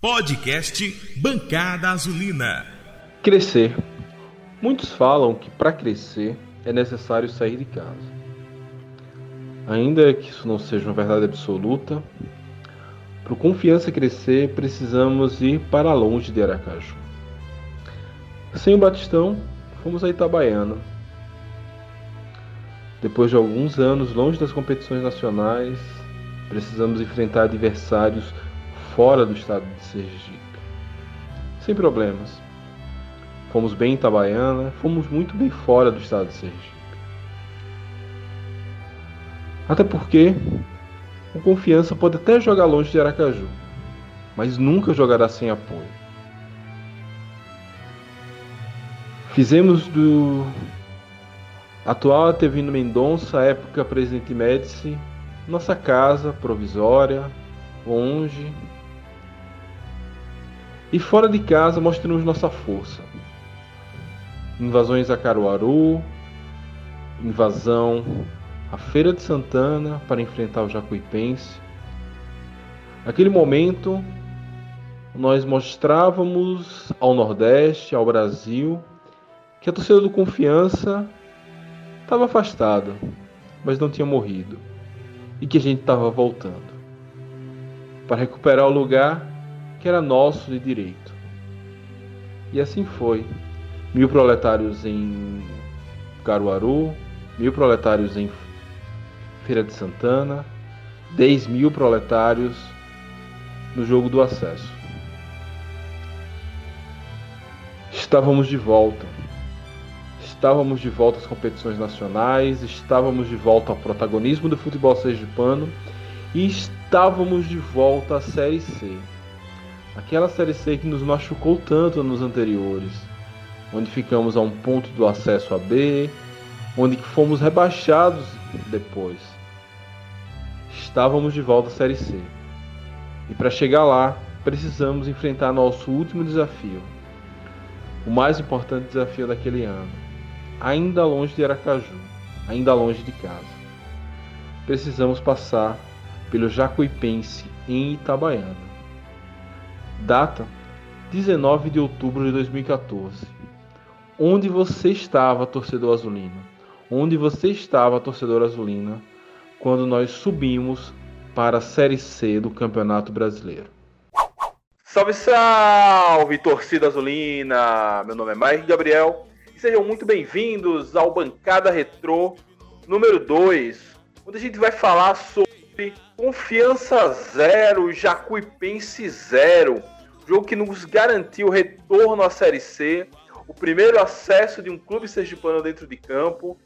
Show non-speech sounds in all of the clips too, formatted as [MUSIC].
Podcast Bancada Azulina. Crescer. Muitos falam que para crescer é necessário sair de casa. Ainda que isso não seja uma verdade absoluta, para confiança crescer precisamos ir para longe de Aracaju. Sem o Batistão, fomos a Itabaiana. Depois de alguns anos longe das competições nacionais, precisamos enfrentar adversários fora do estado de Sergipe. Sem problemas. Fomos bem em Itabaiana, fomos muito bem fora do estado de Sergipe. Até porque o Confiança pode até jogar longe de Aracaju, mas nunca jogará sem apoio. Fizemos do atual Atevino Mendonça, época Presidente Médici, nossa casa provisória, longe, e fora de casa mostramos nossa força. Invasões a Caruaru, invasão à Feira de Santana para enfrentar o Jacuipense. Naquele momento, nós mostrávamos ao Nordeste, ao Brasil, que a torcida do Confiança estava afastada, mas não tinha morrido, e que a gente estava voltando para recuperar o lugar que era nosso de direito. E assim foi. Mil proletários em Caruaru, mil proletários em Feira de Santana, dez mil proletários no jogo do acesso. Estávamos de volta. Estávamos de volta às competições nacionais, estávamos de volta ao protagonismo do futebol sergipano e estávamos de volta à Série C. Aquela Série C que nos machucou tanto nos anteriores, onde ficamos a um ponto do acesso a B, onde fomos rebaixados depois. Estávamos de volta à Série C. E para chegar lá, precisamos enfrentar nosso último desafio. O mais importante desafio daquele ano. Ainda longe de Aracaju, ainda longe de casa. Precisamos passar pelo Jacuipense em Itabaiana. Data 19 de outubro de 2014. Onde você estava, torcedor azulino? Onde você estava, torcedor azulina, quando nós subimos para a Série C do Campeonato Brasileiro? Salve, salve, torcida azulina! Meu nome é Mike Gabriel e sejam muito bem-vindos ao Bancada Retrô número 2, onde a gente vai falar sobre Confiança Zero, Jacuipense Zero jogo que nos garantiu o retorno à Série C, o primeiro acesso de um clube sergipano dentro de campo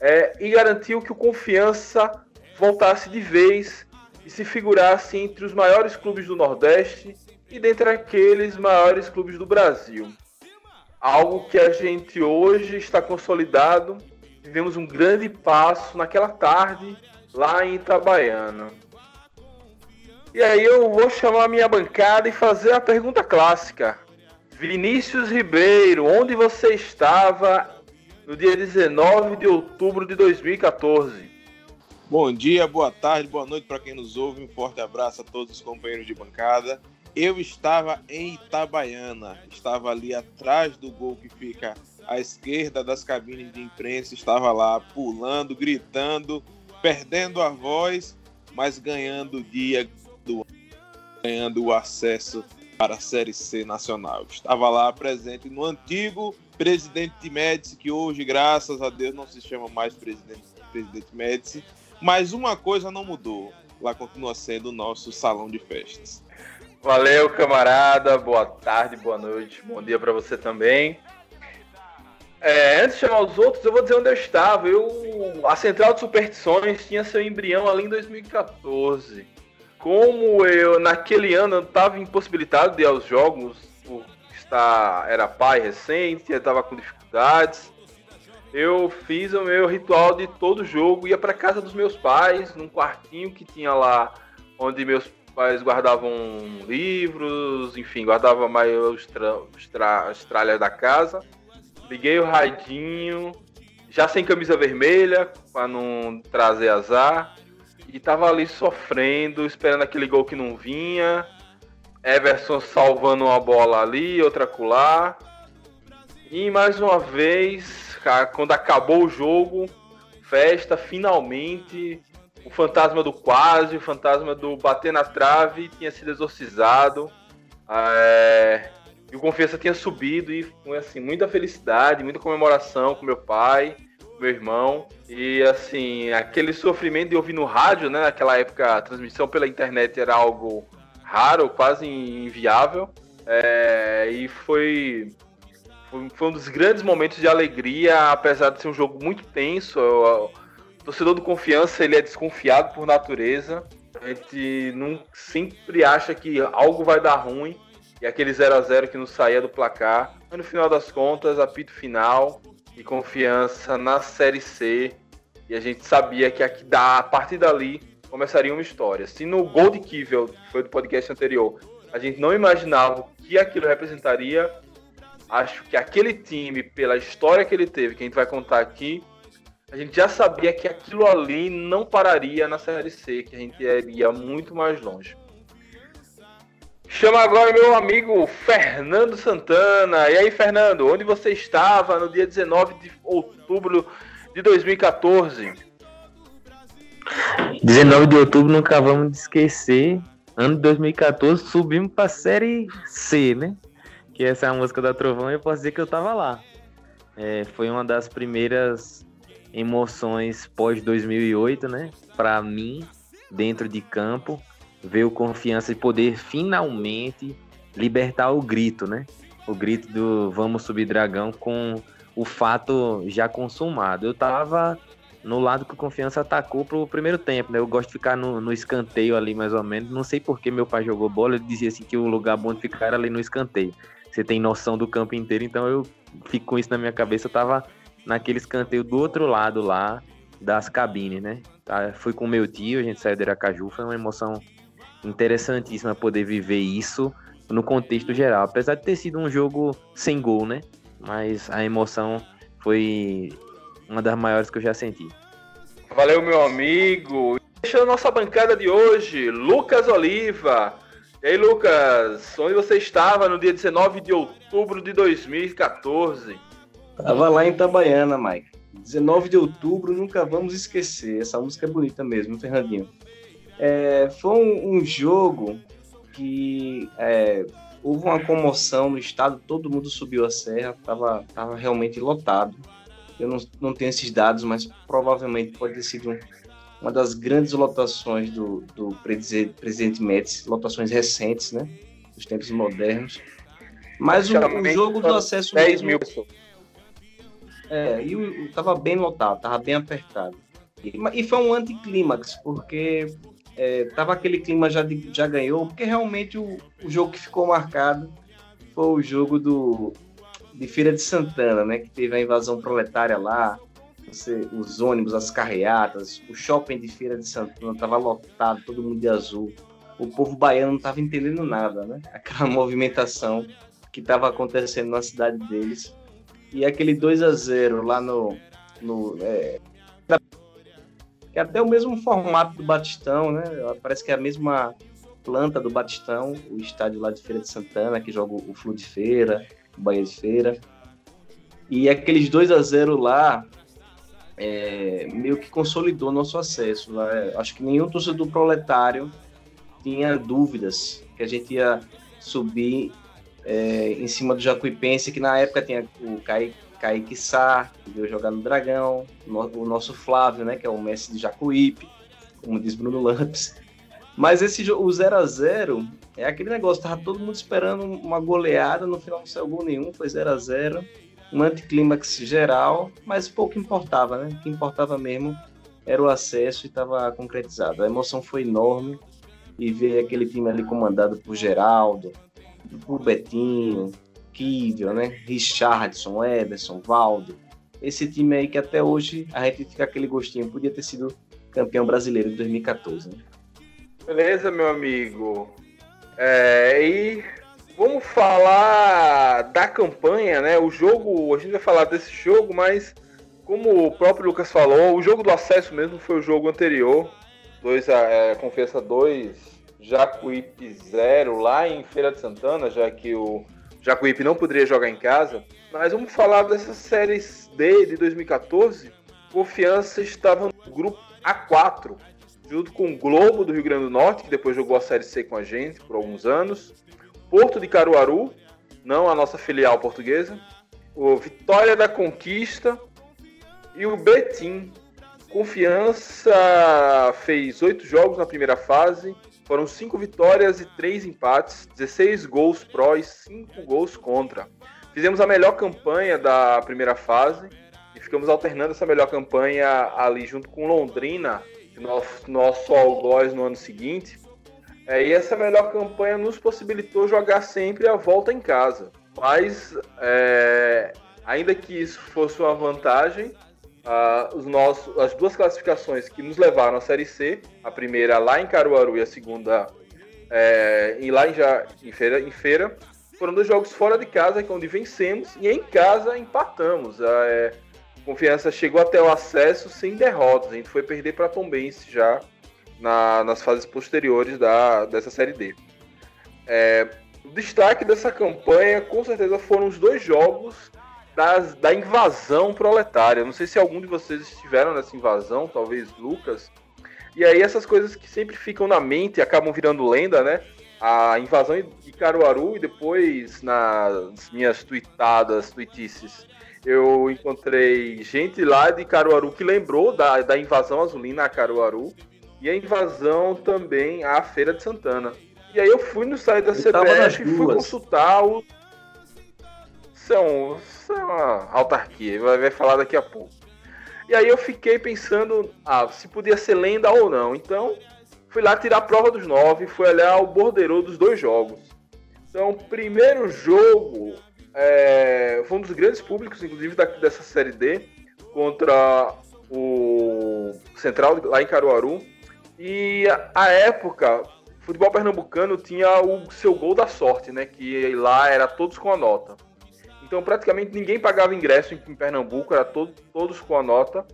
é, e garantiu que o Confiança voltasse de vez e se figurasse entre os maiores clubes do Nordeste e dentre aqueles maiores clubes do Brasil. Algo que a gente hoje está consolidado. Tivemos um grande passo naquela tarde lá em Itabaiana. E aí eu vou chamar minha bancada e fazer a pergunta clássica. Vinícius Ribeiro, onde você estava no dia 19 de outubro de 2014? Bom dia, boa tarde, boa noite para quem nos ouve. Um forte abraço a todos os companheiros de bancada. Eu estava em Itabaiana, estava ali atrás do gol que fica à esquerda das cabines de imprensa, estava lá pulando, gritando, perdendo a voz, mas ganhando o dia, do ganhando o acesso para a Série C nacional. Estava lá presente no antigo presidente de Médici, que hoje, graças a Deus, não se chama mais presidente, presidente Médici. Mas uma coisa não mudou. Lá continua sendo o nosso salão de festas. Valeu, camarada. Boa tarde, boa noite, bom dia para você também. É, antes de chamar os outros, eu vou dizer onde eu estava. Eu, a Central de Superstições tinha seu embrião ali em 2014 como eu naquele ano estava impossibilitado de ir aos jogos, por estar, era pai recente, estava com dificuldades, eu fiz o meu ritual de todo jogo, ia para casa dos meus pais, num quartinho que tinha lá, onde meus pais guardavam livros, enfim, guardavam mais as tralhas da casa. Liguei o radinho, já sem camisa vermelha, para não trazer azar e tava ali sofrendo, esperando aquele gol que não vinha. Everson salvando uma bola ali, outra colar. E mais uma vez, quando acabou o jogo, festa, finalmente, o fantasma do quase, o fantasma do bater na trave tinha sido exorcizado. É, e o Confiança tinha subido e foi assim, muita felicidade, muita comemoração com meu pai, meu irmão. E assim, aquele sofrimento de ouvir no rádio, né? Naquela época a transmissão pela internet era algo raro, quase inviável. É, e foi, foi, foi, um dos grandes momentos de alegria, apesar de ser um jogo muito tenso. O, o torcedor do Confiança ele é desconfiado por natureza. A gente não sempre acha que algo vai dar ruim e aquele 0 a 0 que não saía do placar. Mas no final das contas, apito final e confiança na Série C. E a gente sabia que aqui, a partir dali começaria uma história. Se no gol de Kivel, que foi do podcast anterior, a gente não imaginava o que aquilo representaria, acho que aquele time, pela história que ele teve, que a gente vai contar aqui, a gente já sabia que aquilo ali não pararia na Série C, que a gente iria muito mais longe. Chama agora meu amigo Fernando Santana. E aí, Fernando, onde você estava no dia 19 de outubro de 2014? 19 de outubro, nunca vamos esquecer. Ano de 2014, subimos para a Série C, né? Que essa é a música da Trovão e eu posso dizer que eu tava lá. É, foi uma das primeiras emoções pós 2008, né? Para mim, dentro de campo ver o confiança de poder finalmente libertar o grito, né? O grito do vamos subir dragão com o fato já consumado. Eu tava no lado que o Confiança atacou pro primeiro tempo, né? Eu gosto de ficar no, no escanteio ali, mais ou menos. Não sei por que meu pai jogou bola, ele dizia assim que o lugar bom de ficar era ali no escanteio. Você tem noção do campo inteiro, então eu fico com isso na minha cabeça. Eu tava naquele escanteio do outro lado lá das cabines, né? Tá, fui com meu tio, a gente saiu de Aracaju, foi uma emoção interessantíssima poder viver isso no contexto geral. Apesar de ter sido um jogo sem gol, né? Mas a emoção foi uma das maiores que eu já senti. Valeu, meu amigo. Fechando nossa bancada de hoje, Lucas Oliva. E aí, Lucas, onde você estava no dia 19 de outubro de 2014? Tava lá em Itabaiana, Mike. 19 de outubro, nunca vamos esquecer. Essa música é bonita mesmo, Fernandinho. É, foi um, um, jogo que é, houve uma comoção no estado, todo mundo subiu a serra, estava tava realmente lotado. Eu não, não tenho esses dados, mas provavelmente pode ter sido uma das grandes lotações do, do presidente Médici, lotações recentes, né? Dos tempos modernos. Mas o, o jogo do acesso 10 mesmo, mil pessoas. É, e estava bem lotado, estava bem apertado. E, e foi um anticlímax, porque é, tava aquele clima já, de, já ganhou, porque realmente o, o jogo que ficou marcado foi o jogo do, de Feira de Santana, né? Que teve a invasão proletária lá, você, os ônibus, as carreatas, o shopping de Feira de Santana tava lotado, todo mundo de azul. O povo baiano não tava entendendo nada, né? [LAUGHS] Aquela movimentação que estava acontecendo na cidade deles. E aquele 2 a 0 lá no, no é, que é até o mesmo formato do Batistão, né? Parece que é a mesma planta do Batistão, o estádio lá de Feira de Santana, que joga o Flu de Feira, o Bahia de Feira. E aqueles 2 a 0 lá é, meio que consolidou nosso acesso. Né? Acho que nenhum torcedor proletário tinha dúvidas que a gente ia subir é, em cima do Jacuipense, que na época tinha o Kaique Kaique Sá, que veio jogar no Dragão, o nosso Flávio, né, que é o mestre de Jacuípe, como diz Bruno Lampes. Mas esse o 0 a 0 é aquele negócio, tava todo mundo esperando uma goleada, no final não saiu gol nenhum, foi 0 a 0 um anticlímax geral, mas pouco importava, né? O que importava mesmo era o acesso e estava concretizado. A emoção foi enorme e ver aquele time ali comandado por Geraldo, por Betinho, Kivel, né? Richardson, Ederson, Valdo. Esse time aí que até hoje a gente fica aquele gostinho, podia ter sido campeão brasileiro de 2014. Né? Beleza, meu amigo. É, e vamos falar da campanha, né? O jogo, a gente vai falar desse jogo, mas como o próprio Lucas falou, o jogo do acesso mesmo foi o jogo anterior. Dois, é, Confiança 2, Jacuípe 0 lá em Feira de Santana, já que o Jacuípe não poderia jogar em casa. Mas vamos falar dessas séries D de 2014. Confiança estava no grupo A4, junto com o Globo do Rio Grande do Norte, que depois jogou a Série C com a gente por alguns anos. Porto de Caruaru, não a nossa filial portuguesa. O Vitória da Conquista e o Betim. Confiança fez oito jogos na primeira fase, foram cinco vitórias e três empates, 16 gols pró e 5 gols contra. Fizemos a melhor campanha da primeira fase e ficamos alternando essa melhor campanha ali junto com Londrina, nosso, nosso algoz no ano seguinte. É, e essa melhor campanha nos possibilitou jogar sempre a volta em casa. Mas, é, ainda que isso fosse uma vantagem, uh, os nossos, as duas classificações que nos levaram à Série C, a primeira lá em Caruaru e a segunda é, em, lá em, já, em, feira, em Feira, foram dois jogos fora de casa, que é onde vencemos, e em casa empatamos. A é, Confiança chegou até o acesso sem derrotas, a gente foi perder para Tombense já na, nas fases posteriores da, dessa Série D. É, o destaque dessa campanha, com certeza, foram os dois jogos das, da invasão proletária. Não sei se algum de vocês estiveram nessa invasão, talvez Lucas. E aí essas coisas que sempre ficam na mente e acabam virando lenda, né? A invasão de Caruaru e depois nas minhas tweetadas, tweetices, eu encontrei gente lá de Caruaru que lembrou da, da invasão azulina a Caruaru e a invasão também à Feira de Santana. E aí eu fui no site da CBF e fui consultar o. São, são uma autarquia, vai, vai falar daqui a pouco. E aí eu fiquei pensando ah, se podia ser lenda ou não. Então, fui lá tirar a prova dos nove, fui olhar o borderô dos dois jogos. Então, primeiro jogo é, foi um dos grandes públicos, inclusive, da, dessa série D, contra o Central lá em Caruaru. E a época, o futebol pernambucano tinha o seu gol da sorte, né? Que lá era todos com a nota. Então praticamente ninguém pagava ingresso em Pernambuco, era todo, todos com a nota.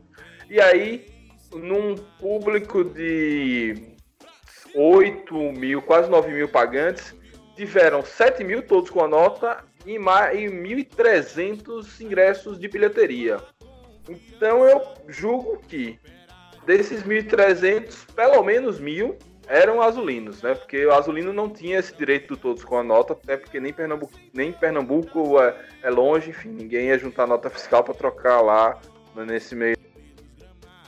E aí, num público de 8 mil, quase 9 mil pagantes, tiveram 7 mil todos com a nota e, e 1.300 ingressos de bilheteria. Então eu julgo que desses 1.300, pelo menos mil eram azulinos, né? Porque o azulino não tinha esse direito de todos com a nota, até porque nem Pernambuco, nem Pernambuco é, é longe, enfim, ninguém ia juntar nota fiscal para trocar lá né, nesse meio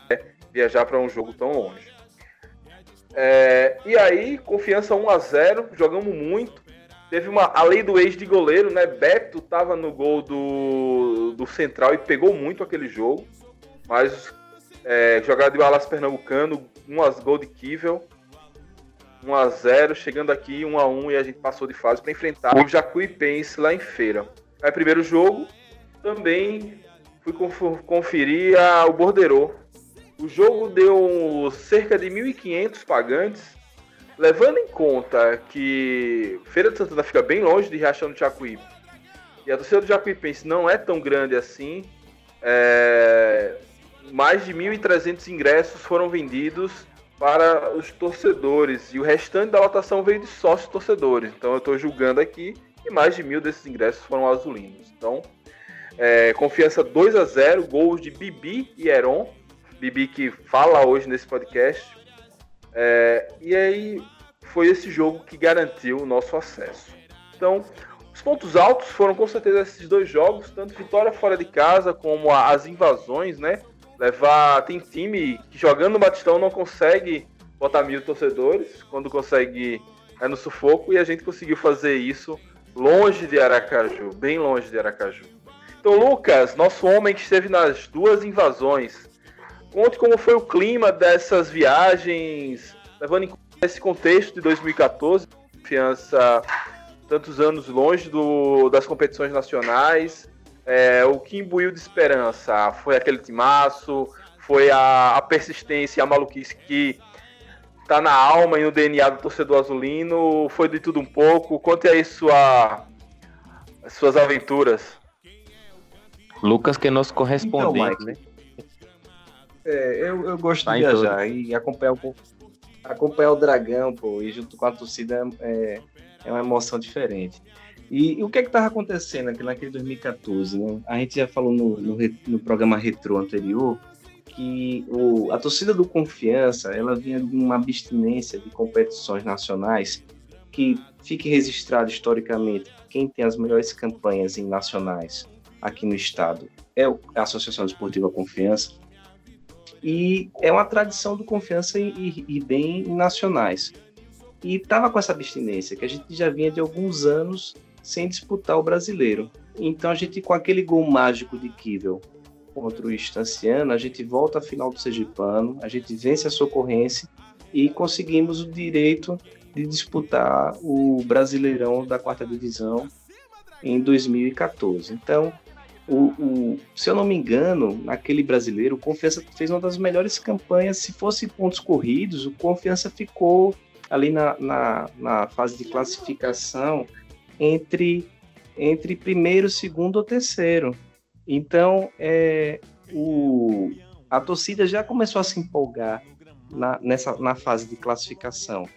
é, viajar para um jogo tão longe. É, e aí, confiança 1 a 0 jogamos muito. Teve uma a lei do ex de goleiro, né? Beto tava no gol do, do Central e pegou muito aquele jogo. Mas é, jogada de Alas Pernambucano, um gol de Kivel. 1 a 0 chegando aqui 1 a 1 e a gente passou de fase para enfrentar o Jacuipense lá em Feira. Aí primeiro jogo, também fui conferir a, o Borderô. O jogo deu cerca de 1.500 pagantes, levando em conta que Feira de Santana fica bem longe de Riachão do Jacuípe. E a torcida do Jacuipense não é tão grande assim. É, mais de 1.300 ingressos foram vendidos para os torcedores e o restante da lotação veio de sócios torcedores. Então eu estou julgando aqui e mais de mil desses ingressos foram azulinos. Então, é, confiança 2 a 0 gols de Bibi e Heron. Bibi que fala hoje nesse podcast. É, e aí foi esse jogo que garantiu o nosso acesso. Então, os pontos altos foram com certeza esses dois jogos, tanto vitória fora de casa como as invasões, né? Levar. Tem time que jogando no Batistão não consegue botar mil torcedores, quando consegue é no sufoco, e a gente conseguiu fazer isso longe de Aracaju, bem longe de Aracaju. Então, Lucas, nosso homem que esteve nas duas invasões, conte como foi o clima dessas viagens, levando em conta esse contexto de 2014, confiança tantos anos longe do, das competições nacionais, é, o que imbuiu de esperança foi aquele timaço, foi a, a persistência e a maluquice que tá na alma e no DNA do torcedor azulino. Foi de tudo um pouco. Conte aí sua, suas aventuras. Lucas, que é nosso correspondente, então, né? É, eu, eu gosto tá de viajar e acompanhar um pouco acompanhar o Dragão, pô, e junto com a torcida é, é uma emoção diferente. E, e o que é que estava acontecendo aqui naquele 2014, né? A gente já falou no, no, no programa Retro anterior que o, a torcida do Confiança ela vinha de uma abstinência de competições nacionais que fique registrado historicamente quem tem as melhores campanhas em nacionais aqui no estado é a Associação Esportiva Confiança e é uma tradição do Confiança e, e bem nacionais e estava com essa abstinência que a gente já vinha de alguns anos sem disputar o brasileiro então a gente com aquele gol mágico de Kivel contra o Estanciano, a gente volta à final do Sergipano, a gente vence a Socorrense e conseguimos o direito de disputar o Brasileirão da quarta divisão em 2014. Então, o, o, se eu não me engano, naquele brasileiro, o Confiança fez uma das melhores campanhas. Se fosse pontos corridos, o Confiança ficou ali na, na, na fase de classificação entre, entre primeiro, segundo ou terceiro. Então, é, o, a torcida já começou a se empolgar na, nessa, na fase de classificação.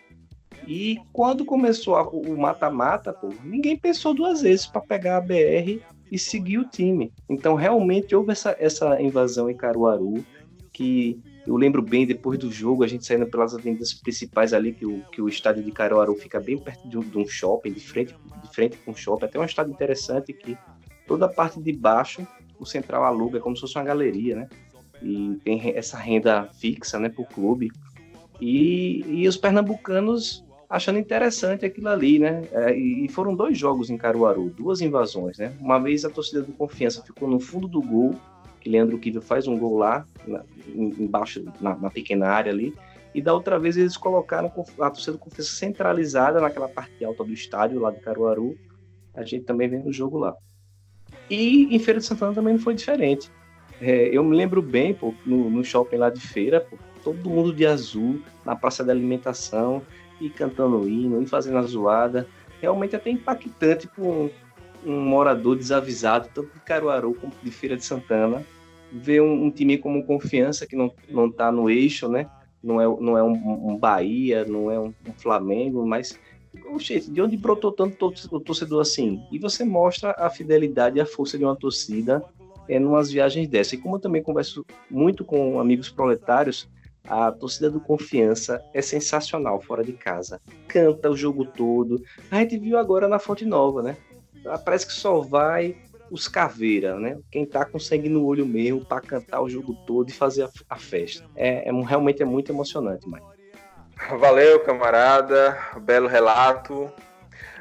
E quando começou a, o mata-mata, ninguém pensou duas vezes para pegar a BR e seguir o time. Então, realmente houve essa, essa invasão em Caruaru, que eu lembro bem, depois do jogo, a gente saindo pelas avenidas principais ali, que o, que o estádio de Caruaru fica bem perto de um, de um shopping, de frente, de frente com um shopping. Até um estádio interessante que toda a parte de baixo o Central aluga, como se fosse uma galeria, né? E tem essa renda fixa, né, para o clube. E, e os pernambucanos achando interessante aquilo ali, né? É, e foram dois jogos em Caruaru, duas invasões, né? Uma vez a torcida do Confiança ficou no fundo do gol, que Leandro Kivel faz um gol lá, na, embaixo, na, na, pequena área ali, e da outra vez eles colocaram a torcida do centralizada naquela parte alta do estádio lá de Caruaru. A gente também vê o jogo lá. E em Feira de Santana também não foi diferente. É, eu me lembro bem, pô, no, no, shopping lá de feira, pô, todo mundo de azul, na praça de alimentação, e cantando hino, e fazendo a zoada. Realmente até impactante para um, um, morador desavisado, tanto de Caruaru como de Feira de Santana, ver um, um time como Confiança, que não, não tá no eixo, né? Não é, não é um, um Bahia, não é um, um Flamengo, mas de onde brotou tanto o torcedor assim? E você mostra a fidelidade e a força de uma torcida é, numas viagens dessas. E como eu também converso muito com amigos proletários, a torcida do Confiança é sensacional fora de casa. Canta o jogo todo. A gente viu agora na Fonte Nova, né? Parece que só vai os caveira, né? Quem tá com sangue no olho mesmo para cantar o jogo todo e fazer a, a festa. É, é, realmente é muito emocionante, Mike. Valeu, camarada. Belo relato.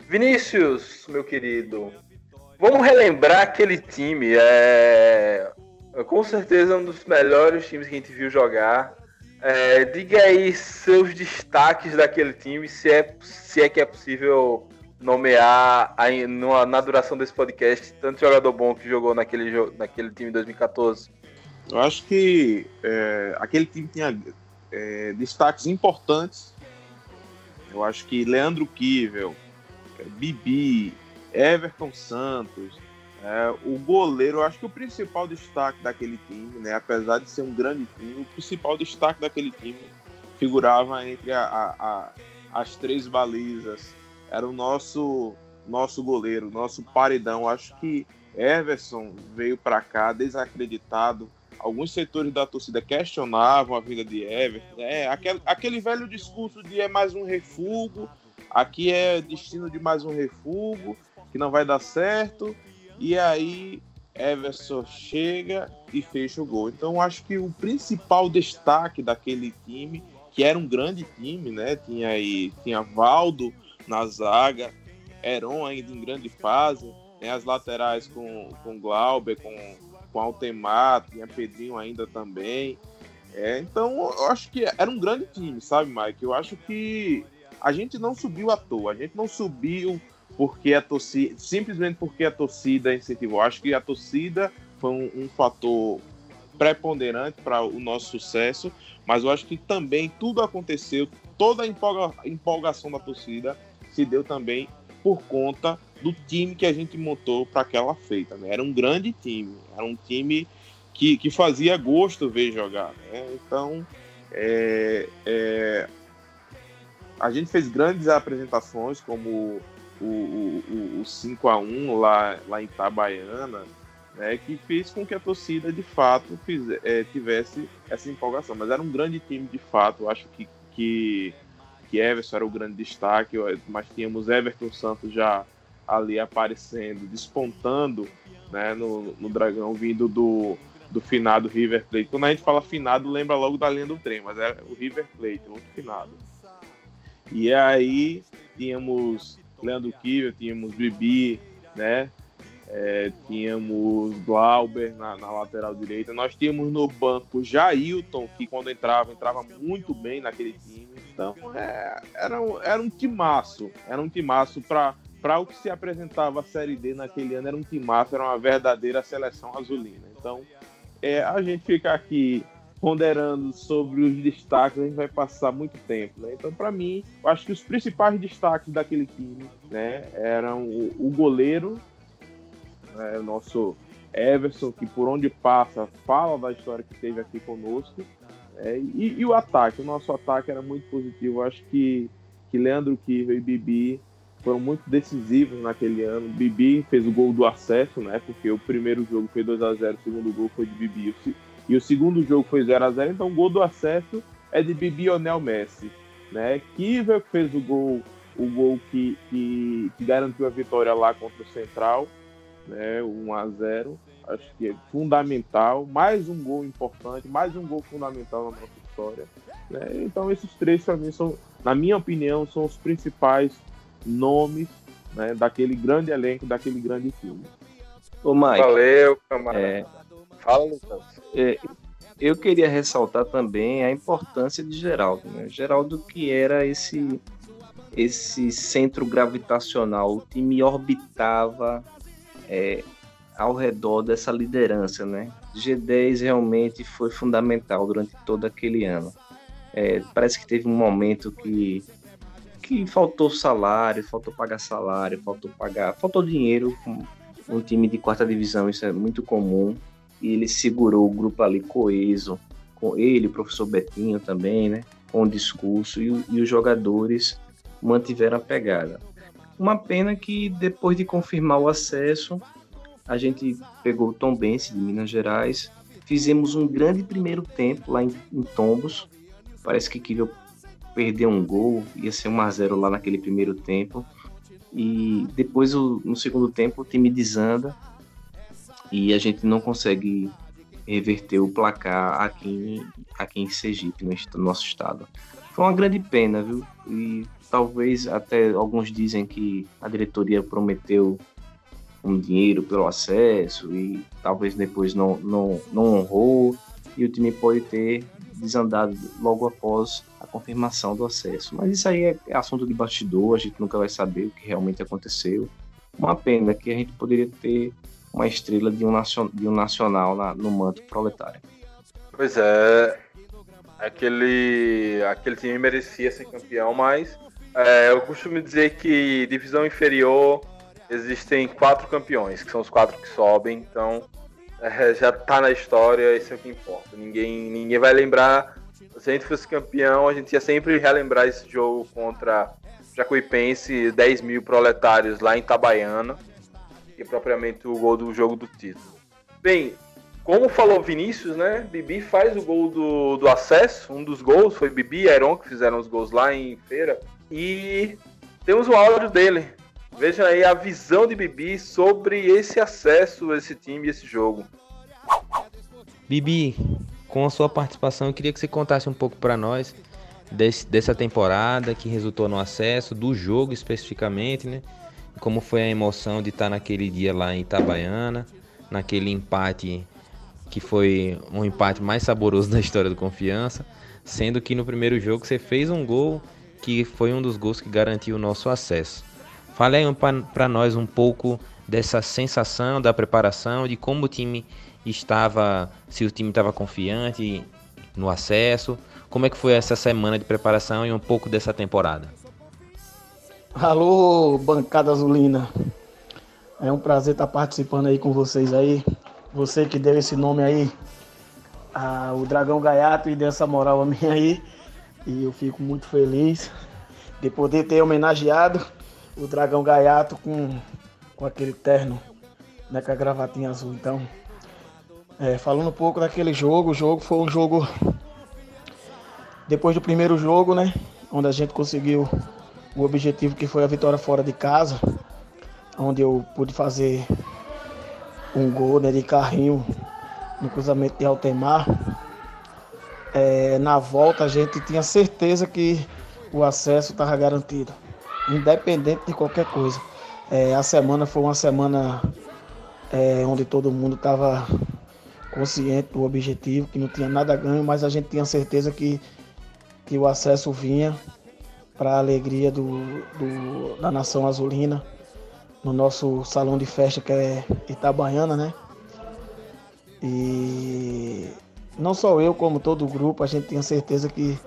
Vinícius, meu querido, vamos relembrar aquele time. É com certeza um dos melhores times que a gente viu jogar. É, diga aí seus destaques daquele time, se é, se é que é possível nomear aí, numa, na duração desse podcast tanto jogador bom que jogou naquele, naquele time em 2014. Eu acho que é, aquele time tinha é, destaques importantes. Eu acho que Leandro Kivel, é, Bibi, Everton Santos, é, o goleiro, eu acho que o principal destaque daquele time, né, apesar de ser um grande time, o principal destaque daquele time figurava entre a, a, a, as três balizas. Era o nosso nosso goleiro, nosso paredão. Acho que Everson veio para cá desacreditado, alguns setores da torcida questionavam a vida de Everton. É, aquele, aquele velho discurso de é mais um refúgio, aqui é destino de mais um refúgio, que não vai dar certo. E aí Everson chega e fecha o gol. Então acho que o principal destaque daquele time, que era um grande time, né? Tinha aí, tinha Valdo na zaga, Heron ainda em grande fase, tem as laterais com, com Glauber, com com Altemar, tinha Pedrinho ainda também. É, então, eu acho que era um grande time, sabe, Mike? Eu acho que a gente não subiu à toa, a gente não subiu porque a torcida, simplesmente porque a torcida incentivou. Acho que a torcida foi um, um fator preponderante para o nosso sucesso, mas eu acho que também tudo aconteceu, toda a empolga, empolgação da torcida se deu também por conta do time que a gente montou para aquela feita. Né? Era um grande time, era um time que, que fazia gosto ver jogar. Né? Então, é, é, a gente fez grandes apresentações, como o, o, o 5 a 1 lá, lá em Itabaiana, né, que fez com que a torcida de fato fiz, é, tivesse essa empolgação. Mas era um grande time de fato. Acho que, que, que Everson era o grande destaque, mas tínhamos Everton Santos já ali aparecendo, despontando né, no, no Dragão, vindo do, do finado River Plate. Quando a gente fala finado, lembra logo da linha do trem, mas era o River Plate, outro finado. E aí tínhamos Leandro Kivel, tínhamos Bibi, né? É, tínhamos Glauber na, na, lateral direita. Nós tínhamos no banco Jailton, que quando entrava, entrava muito bem naquele time. Então, é, era, um, era um timaço. Era um timaço para o que se apresentava a Série D naquele ano. Era um timaço, era uma verdadeira seleção azulina. Então, é, a gente fica aqui ponderando sobre os destaques, a gente vai passar muito tempo, né? Então, para mim, eu acho que os principais destaques daquele time, né, eram o, o goleiro, né, o nosso Everson, que por onde passa fala da história que teve aqui conosco, é, e, e, o ataque, o nosso ataque era muito positivo. Eu acho que, que Leandro Kiva e Bibi foram muito decisivos naquele ano. Bibi fez o gol do acesso, né? Porque o primeiro jogo foi 2 a 0 o segundo gol foi de Bibi e o segundo jogo foi 0 a 0 então o gol do acesso é de Bibionel Messi. Né? Kivel fez o gol, o gol que, que, que, garantiu a vitória lá contra o Central, né? 1 a 0 Acho que é fundamental. Mais um gol importante, mais um gol fundamental na nossa história. Né? Então esses três, para mim, são, na minha opinião, são os principais nomes né, daquele grande elenco, daquele grande filme. Ô, Mike, Valeu, camarada. É, Fala, Lucas. É, eu queria ressaltar também a importância de Geraldo. Né? Geraldo que era esse esse centro gravitacional, o time orbitava é, ao redor dessa liderança, né? G10 realmente foi fundamental durante todo aquele ano. É, parece que teve um momento que que faltou salário, faltou pagar salário, faltou pagar, faltou dinheiro. Um time de quarta divisão isso é muito comum e ele segurou o grupo ali coeso, com ele, o professor Betinho também, né? Com o discurso e, e os jogadores mantiveram a pegada. Uma pena que depois de confirmar o acesso, a gente pegou o Tom Bense de Minas Gerais, fizemos um grande primeiro tempo lá em, em Tombos. Parece que Kivel perdeu um gol, ia ser 1 a 0 lá naquele primeiro tempo. E depois, no segundo tempo, o time desanda e a gente não consegue reverter o placar aqui aqui em Sergipe, no nosso estado. Foi uma grande pena, viu? E talvez até alguns dizem que a diretoria prometeu um dinheiro pelo acesso e talvez depois não, não, não honrou e o time pode ter desandado logo após a confirmação do acesso. Mas isso aí é assunto de bastidor, a gente nunca vai saber o que realmente aconteceu. Uma pena que a gente poderia ter uma estrela de um, nacion, de um nacional na, no manto proletário. Pois é, aquele, aquele time merecia ser campeão, mas é, eu costumo dizer que divisão inferior existem quatro campeões, que são os quatro que sobem, então é, já tá na história, isso é o que importa. Ninguém, ninguém vai lembrar. Se a gente fosse campeão, a gente ia sempre relembrar esse jogo contra Jacuipense, 10 mil proletários lá em Itabaiana que propriamente o gol do jogo do título. Bem, como falou Vinícius, né? Bibi faz o gol do, do acesso, um dos gols foi Bibi e Aeron que fizeram os gols lá em feira. E temos o áudio dele. Vejam aí a visão de Bibi sobre esse acesso, esse time esse jogo. Bibi, com a sua participação, eu queria que você contasse um pouco para nós desse, dessa temporada que resultou no acesso, do jogo especificamente, né? como foi a emoção de estar naquele dia lá em Itabaiana, naquele empate que foi um empate mais saboroso [LAUGHS] da história do Confiança, sendo que no primeiro jogo você fez um gol que foi um dos gols que garantiu o nosso acesso. Fale aí para nós um pouco dessa sensação da preparação, de como o time estava, se o time estava confiante no acesso, como é que foi essa semana de preparação e um pouco dessa temporada. Alô, bancada azulina. É um prazer estar participando aí com vocês aí. Você que deu esse nome aí, a, o Dragão Gaiato, e deu essa moral a mim aí. E eu fico muito feliz. de poder ter homenageado o Dragão Gaiato com, com aquele terno, né, com a gravatinha azul. Então, é, falando um pouco daquele jogo, o jogo foi um jogo. Depois do primeiro jogo, né? Onde a gente conseguiu o objetivo que foi a vitória fora de casa, onde eu pude fazer um gol né, de carrinho no cruzamento de Altemar. É, na volta a gente tinha certeza que o acesso estava garantido, independente de qualquer coisa. É, a semana foi uma semana é, onde todo mundo estava consciente do objetivo, que não tinha nada ganho, mas a gente tinha certeza que, que o acesso vinha para a alegria do, do, da nação azulina no nosso salão de festa que é Itabaiana, né? E não só eu, como todo o grupo, a gente tinha certeza que,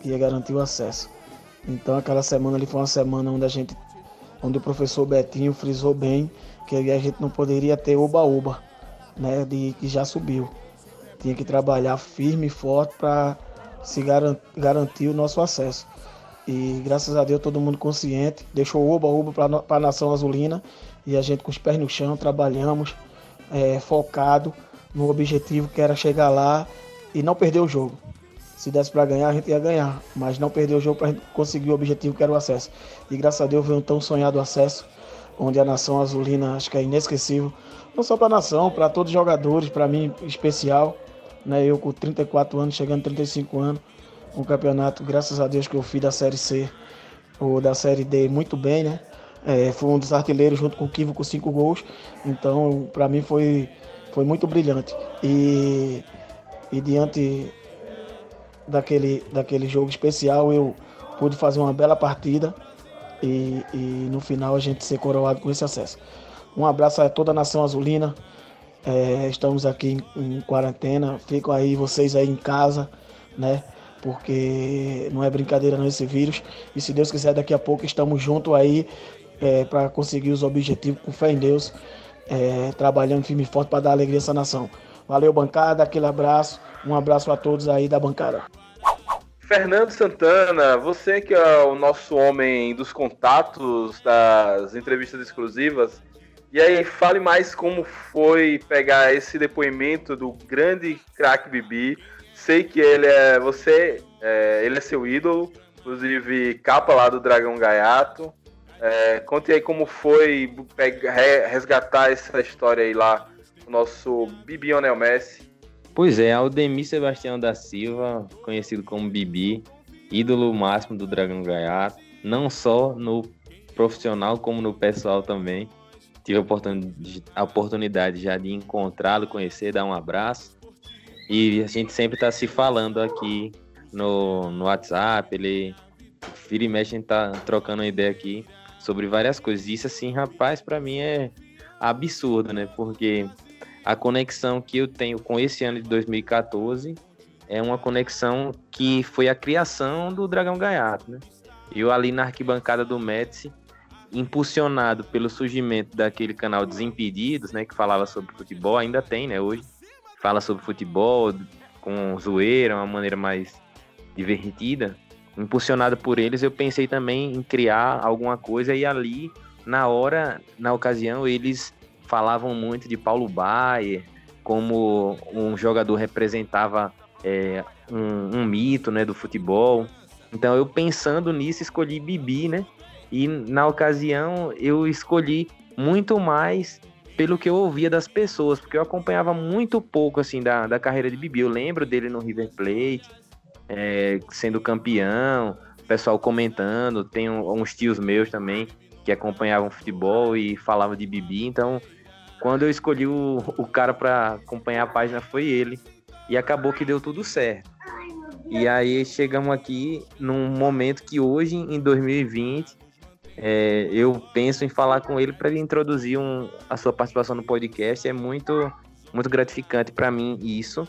que ia garantir o acesso. Então aquela semana ali foi uma semana onde a gente, onde o professor Betinho frisou bem que a gente não poderia ter oba-oba, né? De que já subiu. Tinha que trabalhar firme e forte para se garantir o nosso acesso. E graças a Deus todo mundo consciente, deixou o oba-oba para a nação azulina e a gente com os pés no chão trabalhamos é, focado no objetivo que era chegar lá e não perder o jogo. Se desse para ganhar, a gente ia ganhar, mas não perder o jogo para conseguir o objetivo que era o acesso. E graças a Deus veio um tão sonhado acesso, onde a nação azulina acho que é inesquecível, não só para a nação, para todos os jogadores, para mim especial, né? Eu com 34 anos, chegando a 35 anos, um campeonato, graças a Deus, que eu fiz da Série C ou da Série D muito bem, né? É, fui um dos artilheiros junto com o Kivo com cinco gols. Então, para mim foi, foi muito brilhante. E, e diante daquele, daquele jogo especial, eu pude fazer uma bela partida e, e no final a gente ser coroado com esse acesso. Um abraço a toda a nação azulina. É, estamos aqui em, em quarentena. Ficam aí vocês aí em casa, né? porque não é brincadeira não esse vírus. E se Deus quiser, daqui a pouco estamos juntos aí é, para conseguir os objetivos com fé em Deus, é, trabalhando firme e forte para dar alegria a essa nação. Valeu, bancada, aquele abraço, um abraço a todos aí da bancada. Fernando Santana, você que é o nosso homem dos contatos, das entrevistas exclusivas, e aí fale mais como foi pegar esse depoimento do grande craque Bibi, sei que ele é. Você. É, ele é seu ídolo. Inclusive, capa lá do Dragão Gaiato. É, conte aí como foi resgatar essa história aí lá, o nosso Bibionel Messi. Pois é, Aldemir Sebastião da Silva, conhecido como Bibi, ídolo máximo do Dragão Gaiato, não só no profissional como no pessoal também. Tive a oportunidade já de encontrá-lo, conhecer, dar um abraço. E a gente sempre tá se falando aqui no, no WhatsApp, ele vira e mexe, a gente tá trocando uma ideia aqui sobre várias coisas. Isso, assim, rapaz, para mim é absurdo, né? Porque a conexão que eu tenho com esse ano de 2014 é uma conexão que foi a criação do Dragão Gaiato, né? Eu ali na arquibancada do Médici, impulsionado pelo surgimento daquele canal Desimpedidos, né, que falava sobre futebol, ainda tem, né, hoje fala sobre futebol com zoeira, uma maneira mais divertida, impulsionado por eles, eu pensei também em criar alguma coisa e ali, na hora, na ocasião, eles falavam muito de Paulo Baier, como um jogador representava é, um, um, mito né, do futebol. Então eu pensando nisso, escolhi Bibi, né? E na ocasião eu escolhi muito mais pelo que eu ouvia das pessoas, porque eu acompanhava muito pouco assim da, da carreira de Bibi. Eu lembro dele no River Plate, é, sendo campeão, pessoal comentando. Tem uns tios meus também que acompanhavam futebol e falavam de Bibi. Então, quando eu escolhi o, o cara para acompanhar a página, foi ele. E acabou que deu tudo certo. E aí chegamos aqui num momento que hoje, em 2020, é, eu penso em falar com ele para ele introduzir um, a sua participação no podcast. É muito, muito gratificante para mim isso,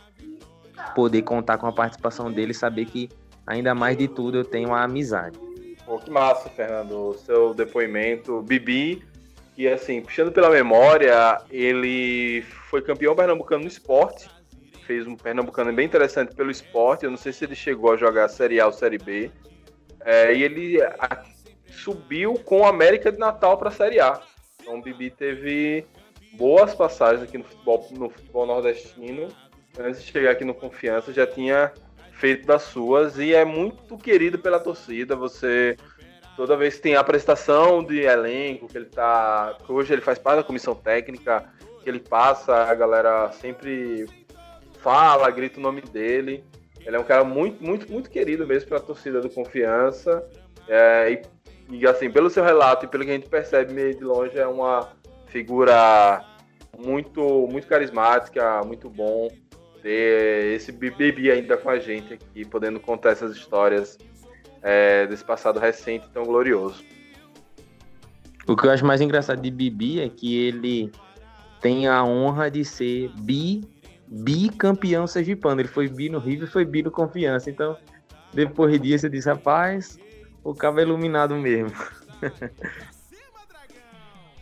poder contar com a participação dele e saber que, ainda mais de tudo, eu tenho a amizade. Pô, que massa, Fernando, o seu depoimento. Bibi, que assim, puxando pela memória, ele foi campeão pernambucano no esporte. Fez um pernambucano bem interessante pelo esporte. Eu não sei se ele chegou a jogar Série A ou Série B É, e ele a, subiu com o América de Natal para a Série A. Então o Bibi teve boas passagens aqui no futebol, no futebol nordestino. Antes de chegar aqui no Confiança, já tinha feito das suas e é muito querido pela torcida. Você toda vez que tem apresentação de elenco, que ele tá. Hoje ele faz parte da comissão técnica, que ele passa, a galera sempre fala, grita o nome dele. Ele é um cara muito, muito, muito querido mesmo pela torcida do Confiança. É, e, e, assim, pelo seu relato e pelo que a gente percebe meio de longe, é uma figura muito, muito carismática, muito bom ter esse Bibi ainda com a gente aqui, podendo contar essas histórias é, desse passado recente tão glorioso. O que eu acho mais engraçado de Bibi é que ele tem a honra de ser bi bicampeão sergipano. Ele foi bi no River e foi bi no Confiança. Então, depois disso, eu disse, rapaz, o cabo é iluminado mesmo. [LAUGHS]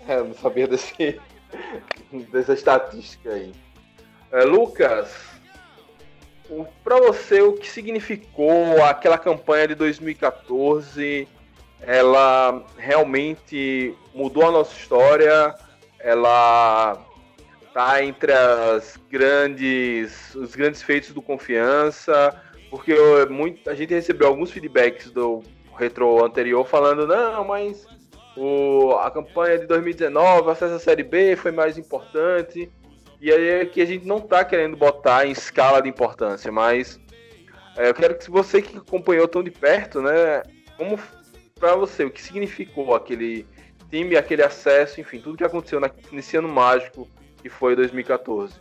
é, eu não sabia desse, [LAUGHS] dessa estatística aí. É, Lucas, para você, o que significou aquela campanha de 2014? Ela realmente mudou a nossa história? Ela tá entre as grandes, os grandes feitos do Confiança? Porque eu, muito, a gente recebeu alguns feedbacks do retro anterior falando, não, mas o, a campanha de 2019, acesso à Série B foi mais importante. E aí é que a gente não tá querendo botar em escala de importância, mas é, eu quero que você que acompanhou tão de perto, né, como para você, o que significou aquele time, aquele acesso, enfim, tudo que aconteceu nesse ano mágico que foi 2014.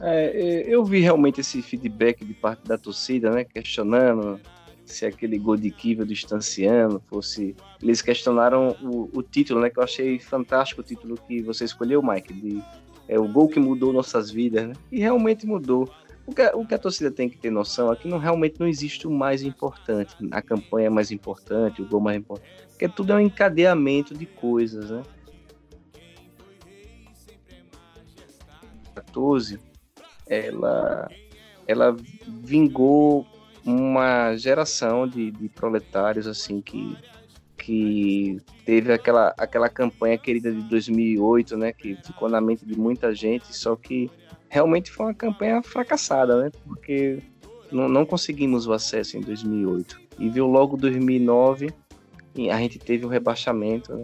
É, é, eu vi realmente esse feedback de parte da torcida, né, questionando se aquele gol de Kiva do Estanciano fosse. Eles questionaram o, o, título, né? Que eu achei fantástico o título que você escolheu, Mike, de é o gol que mudou nossas vidas, né? E realmente mudou. O que, o que a torcida tem que ter noção é que não, realmente não existe o mais importante, a campanha mais importante, o gol mais importante, porque tudo é um encadeamento de coisas, né? 14, ela, ela vingou uma geração de, de proletários assim que que teve aquela, aquela campanha querida de 2008, né, que ficou na mente de muita gente, só que realmente foi uma campanha fracassada, né, porque não, não conseguimos o acesso em 2008 e viu logo 2009 e a gente teve um rebaixamento né,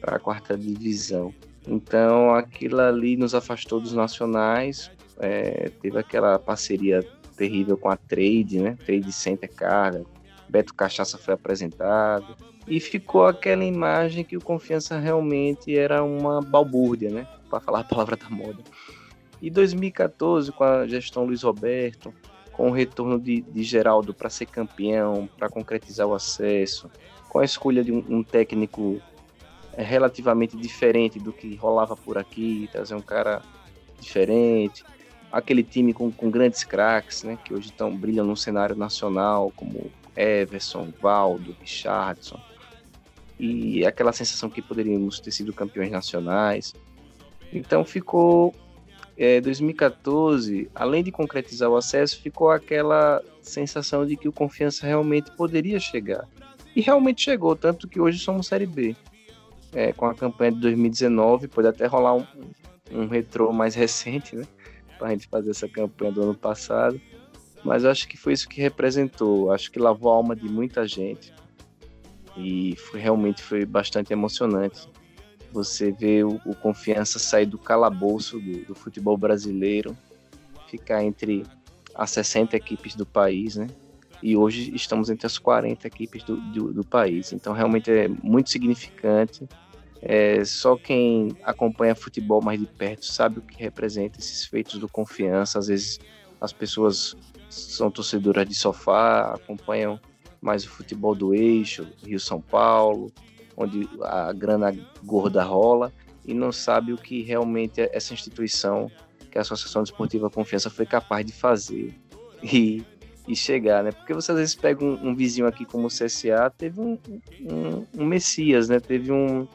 para a quarta divisão. Então aquilo ali nos afastou dos nacionais, é, teve aquela parceria terrível com a Trade, né? Trade Center Carga, Beto Cachaça foi apresentado e ficou aquela imagem que o Confiança realmente era uma balbúrdia, né? Para falar a palavra da moda. E 2014, com a gestão Luiz Roberto, com o retorno de, de Geraldo para ser campeão, para concretizar o acesso, com a escolha de um, um técnico é, relativamente diferente do que rolava por aqui, trazer um cara diferente, aquele time com, com grandes craques, né, que hoje estão brilham no cenário nacional, como Everson, Valdo, Richardson, e aquela sensação que poderíamos ter sido campeões nacionais. Então ficou é, 2014, além de concretizar o acesso, ficou aquela sensação de que o Confiança realmente poderia chegar. E realmente chegou, tanto que hoje somos Série B. É, com a campanha de 2019, pode até rolar um, um retrô mais recente, né? Para a gente fazer essa campanha do ano passado. Mas acho que foi isso que representou. Acho que lavou a alma de muita gente. E foi, realmente foi bastante emocionante. Você vê o, o Confiança sair do calabouço do, do, futebol brasileiro, ficar entre as 60 equipes do país, né? E hoje estamos entre as 40 equipes do, do, do país. Então realmente é muito significante é, só quem acompanha futebol mais de perto sabe o que representa esses feitos do confiança. Às vezes as pessoas são torcedoras de sofá, acompanham mais o futebol do eixo, Rio São Paulo, onde a grana gorda rola, e não sabe o que realmente essa instituição, que é a Associação Desportiva Confiança, foi capaz de fazer e, e chegar, né? Porque você às vezes pega um, um vizinho aqui como o CSA, teve um, um, um Messias, né? Teve um,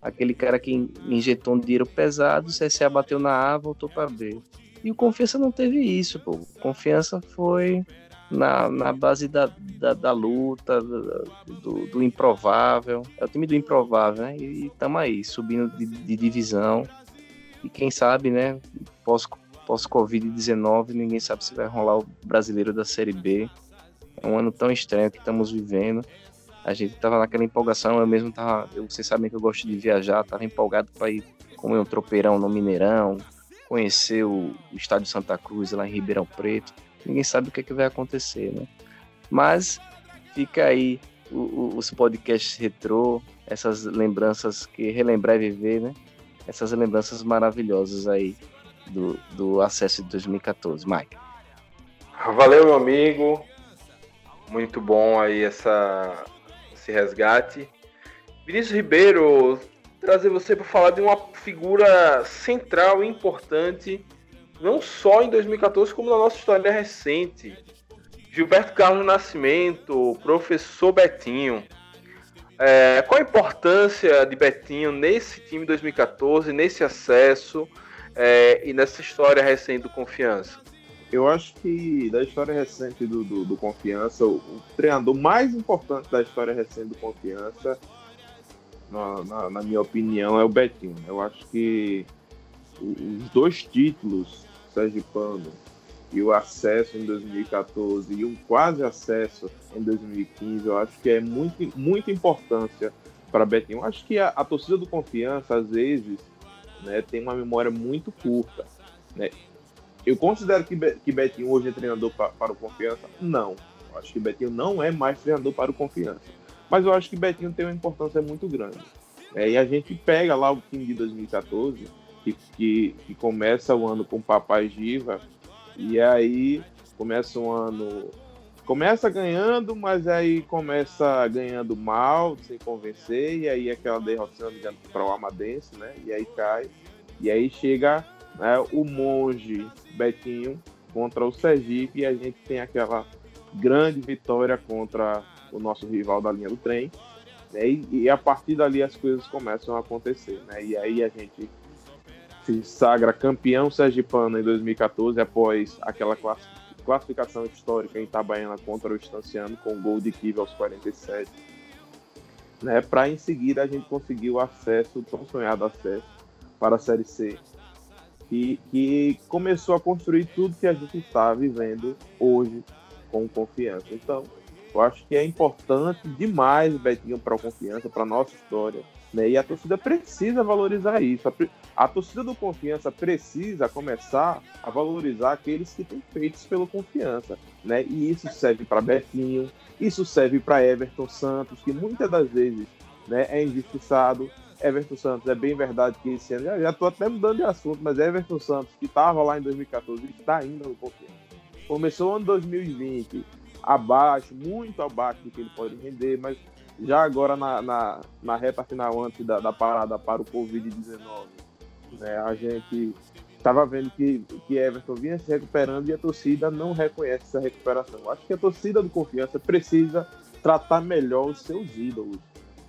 aquele cara que injetou um dinheiro pesado, o CSA bateu na A, voltou para B. E o Confiança não teve isso, pô. O Confiança foi na, na base da, da, da luta, do, do, improvável. É o time do improvável, né? E estamos aí, subindo de, de, divisão. E quem sabe, né? Pós, pós-Covid-19, ninguém sabe se vai rolar o brasileiro da Série B. É um ano tão estranho que estamos vivendo. A gente tava naquela empolgação, eu mesmo tava. Eu, vocês sabem que eu gosto de viajar, tava empolgado para ir comer um tropeirão no Mineirão, conhecer o, estádio Santa Cruz lá em Ribeirão Preto ninguém sabe o que, é que vai acontecer, né? Mas fica aí o, o, os podcasts retrô, essas lembranças que relembrar e viver, né? Essas lembranças maravilhosas aí do, do acesso de 2014. Mike. Valeu, meu amigo. Muito bom aí essa, esse resgate. Vinícius Ribeiro, trazer você para falar de uma figura central e importante não só em 2014, como na nossa história recente. Gilberto Carlos Nascimento, professor Betinho. É, qual a importância de Betinho nesse time 2014, nesse acesso é, e nessa história recente do Confiança? Eu acho que da história recente do, do, do Confiança, o, o, treinador mais importante da história recente do Confiança, na, na, na minha opinião, é o Betinho. Eu acho que os dois títulos sergipano e o acesso em 2014 e um quase acesso em 2015, eu acho que é muito, muita importância para Betinho. Eu acho que a, a, torcida do Confiança, às vezes, né, tem uma memória muito curta. Né? Eu considero que, Be que Betinho hoje é treinador pa, para o Confiança? Não. Eu acho que Betinho não é mais treinador para o Confiança. Mas eu acho que Betinho tem uma importância muito grande. É, e a gente pega lá o time de 2014 que, que, que começa o ano com Papai Giva, e aí começa um ano. Começa ganhando, mas aí começa ganhando mal, sem convencer, e aí aquela derrota, para o Amadense, né? E aí cai. E aí chega né, o monge Betinho contra o Sergipe, e a gente tem aquela grande vitória contra o nosso rival da linha do trem. Né? E, e, a partir dali as coisas começam a acontecer. Né? E aí a gente se sagra campeão sergipano em 2014 após aquela classificação histórica em Itabaiana contra o Estanciano com gol de Kiva aos 47. Né, para em seguida a gente conseguir o acesso, o tão sonhado acesso para a Série C, que, que começou a construir tudo que a gente está vivendo hoje com confiança. Então, eu acho que é importante demais, Betinho, para a confiança, para a nossa história, né? E a torcida precisa valorizar isso. A, a, torcida do Confiança precisa começar a valorizar aqueles que têm feitos pelo Confiança. Né? E isso serve para Betinho, isso serve para Everton Santos, que muitas das vezes né, é injustiçado. Everton Santos, é bem verdade que esse ano, já estou até mudando de assunto, mas Everton Santos, que estava lá em 2014, está ainda no Confiança. Começou o ano 2020 abaixo, muito abaixo do que ele pode render, mas já agora na, na, na reta final antes da, da parada para o Covid-19, né, a gente estava vendo que, que Everton vinha se recuperando e a torcida não reconhece essa recuperação. Acho que a torcida do Confiança precisa tratar melhor os seus ídolos.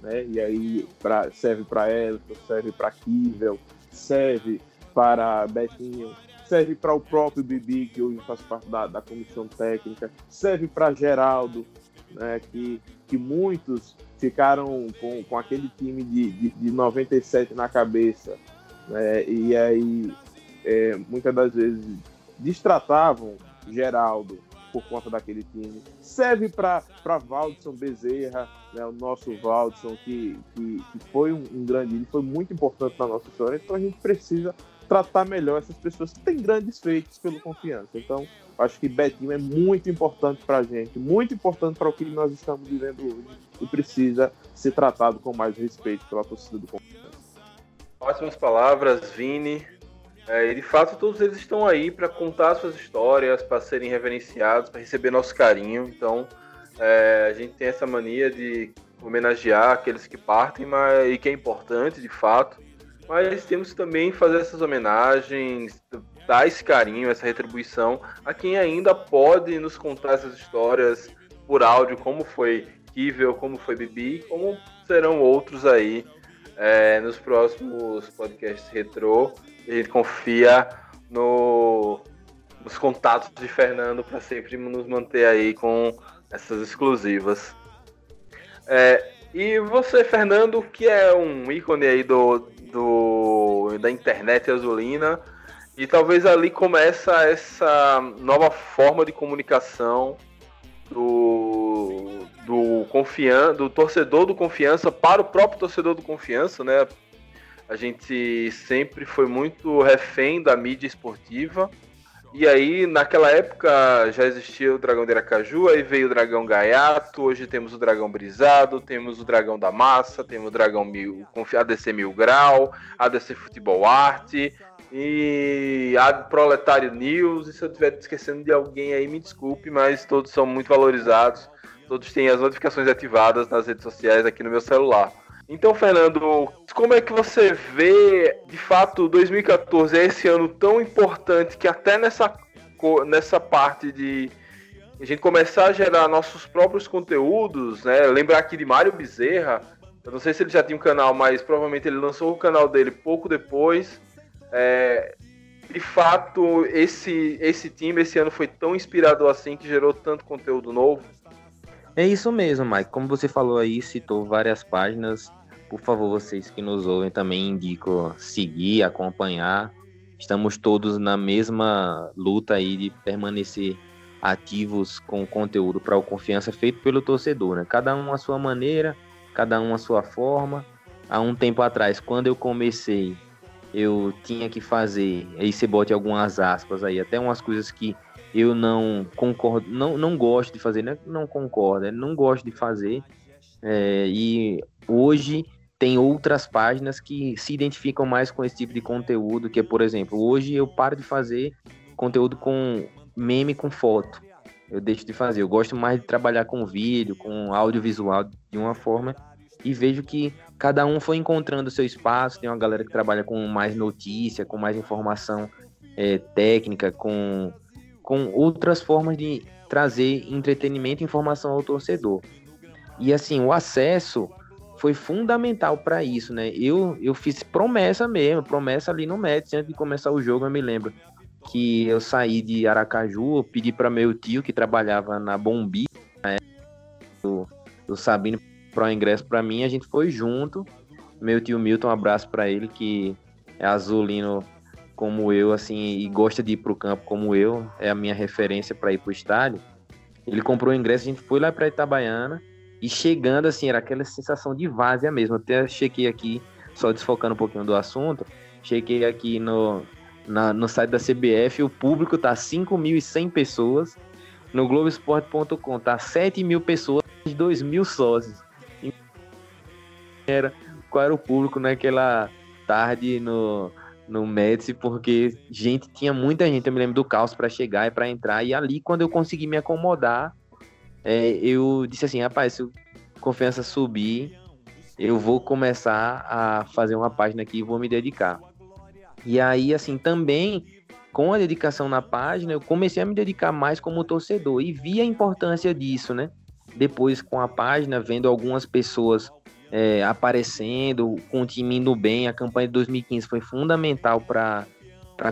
Né? E aí pra, serve para Everton, serve para Kivel, serve para Betinho, serve para o próprio Bibi, que hoje faz parte da, da comissão técnica, serve para Geraldo, né, que, que muitos ficaram com, com aquele time de, de, de 97 na cabeça, né, e aí é, muitas das vezes distratavam Geraldo por conta daquele time. Serve para Valdson Bezerra, né, o nosso Valdson, que, que, que foi um, um grande, ele foi muito importante na nossa história, então a gente precisa tratar melhor essas pessoas que têm grandes feitos pelo confiança. Então, acho que Betinho é muito importante para a gente, muito importante para o que nós estamos vivendo hoje e precisa ser tratado com mais respeito pela torcida do confiança. Ótimas palavras, Vini. É, e de fato, todos eles estão aí para contar suas histórias, para serem reverenciados, para receber nosso carinho. Então, é, a gente tem essa mania de homenagear aqueles que partem, mas e que é importante de fato mas temos que também fazer essas homenagens, dar esse carinho, essa retribuição a quem ainda pode nos contar essas histórias por áudio, como foi Kivel, como foi Bibi, como serão outros aí é, nos próximos podcasts retrô. A gente confia no os contatos de Fernando para sempre nos manter aí com essas exclusivas. É, e você, Fernando, que é um ícone aí do, do, da internet azulina, e talvez ali começa essa nova forma de comunicação do, do, confian, do torcedor do confiança para o próprio torcedor do confiança, né? A gente sempre foi muito refém da mídia esportiva. E aí, naquela época, já existia o Dragão de Aracaju, aí veio o Dragão Gaiato, hoje temos o Dragão Brisado, temos o Dragão da Massa, temos o Dragão Mil, ADC Mil Grau, ADC Futebol Arte, e a Proletário News. E se eu estiver esquecendo de alguém aí, me desculpe, mas todos são muito valorizados. Todos têm as notificações ativadas nas redes sociais aqui no meu celular. Então, Fernando, como é que você vê, de fato, 2014 é esse ano tão importante que até nessa, nessa parte de a gente começar a gerar nossos próprios conteúdos, né? Lembrar aqui de Mário Bezerra, eu não sei se ele já tinha um canal, mas provavelmente ele lançou o canal dele pouco depois. É, de fato, esse, esse time esse ano foi tão inspirador assim que gerou tanto conteúdo novo. É isso mesmo, Mike. Como você falou aí, citou várias páginas. Por favor, vocês que nos ouvem também indico seguir, acompanhar. Estamos todos na mesma luta aí de permanecer ativos com conteúdo para o confiança feito pelo torcedor, né? Cada um a sua maneira, cada um a sua forma. Há um tempo atrás, quando eu comecei eu tinha que fazer, aí você bote algumas aspas aí, até umas coisas que eu não concordo, não, não gosto de fazer, né? não concordo, é, não gosto de fazer. É, e hoje tem outras páginas que se identificam mais com esse tipo de conteúdo, que é, por exemplo, hoje eu paro de fazer conteúdo com meme com foto. Eu deixo de fazer. Eu gosto mais de trabalhar com vídeo, com audiovisual de uma forma e vejo que cada um foi encontrando o seu espaço. Tem uma galera que trabalha com mais notícia, com mais informação é, técnica, com, com outras formas de trazer entretenimento e informação ao torcedor. E assim, o acesso foi fundamental para isso, né? Eu, eu fiz promessa mesmo, promessa ali no Mets, antes de começar o jogo, eu me lembro que eu saí de Aracaju, pedi para meu tio que trabalhava na Bombi, né, do, do Sabino pro ingresso para mim, a gente foi junto. Meu tio Milton, um abraço para ele, que é azulino como eu, assim, e gosta de ir pro campo como eu, é a minha referência para ir pro estádio. Ele comprou o ingresso, a gente foi lá para Itabaiana, e chegando, assim, era aquela sensação de várzea mesmo. Até chequei aqui, só desfocando um pouquinho do assunto, chequei aqui no, na, no site da CBF, o público tá 5.100 pessoas, no Globoesporte.com tá 7 mil pessoas, 2 mil sócios. Era, qual era o público naquela tarde no, no Médici, porque gente, tinha muita gente, eu me lembro do caos para chegar e para entrar, e ali quando eu consegui me acomodar, é, eu disse assim, rapaz, se o confiança subir, eu vou começar a fazer uma página aqui e vou me dedicar. E aí, assim, também com a dedicação na página, eu comecei a me dedicar mais como torcedor e vi a importância disso, né? Depois, com a página, vendo algumas pessoas é, aparecendo, com o time indo bem. A campanha de 2015 foi fundamental para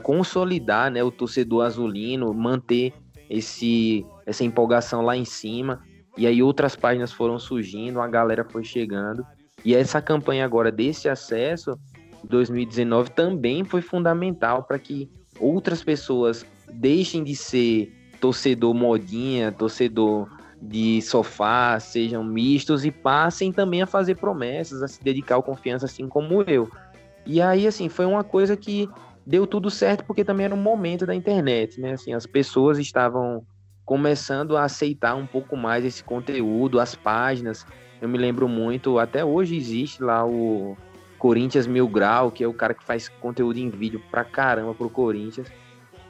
consolidar né, o torcedor azulino, manter esse, essa empolgação lá em cima. E aí outras páginas foram surgindo, a galera foi chegando. E essa campanha agora desse acesso, 2019, também foi fundamental para que outras pessoas deixem de ser torcedor modinha, torcedor de sofá sejam mistos e passem também a fazer promessas, a se dedicar ao confiança, assim como eu. E aí, assim, foi uma coisa que deu tudo certo porque também era um momento da internet, né? Assim, as pessoas estavam começando a aceitar um pouco mais esse conteúdo, as páginas. Eu me lembro muito, até hoje existe lá o Corinthians Mil Grau, que é o cara que faz conteúdo em vídeo pra caramba pro Corinthians,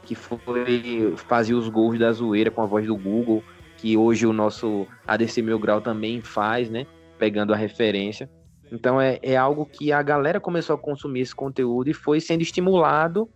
que foi fazia os gols da zoeira com a voz do Google que hoje o nosso ADC Mil Grau também faz, né? Pegando a referência. Então é, é algo que a galera começou a consumir esse conteúdo e foi sendo estimulado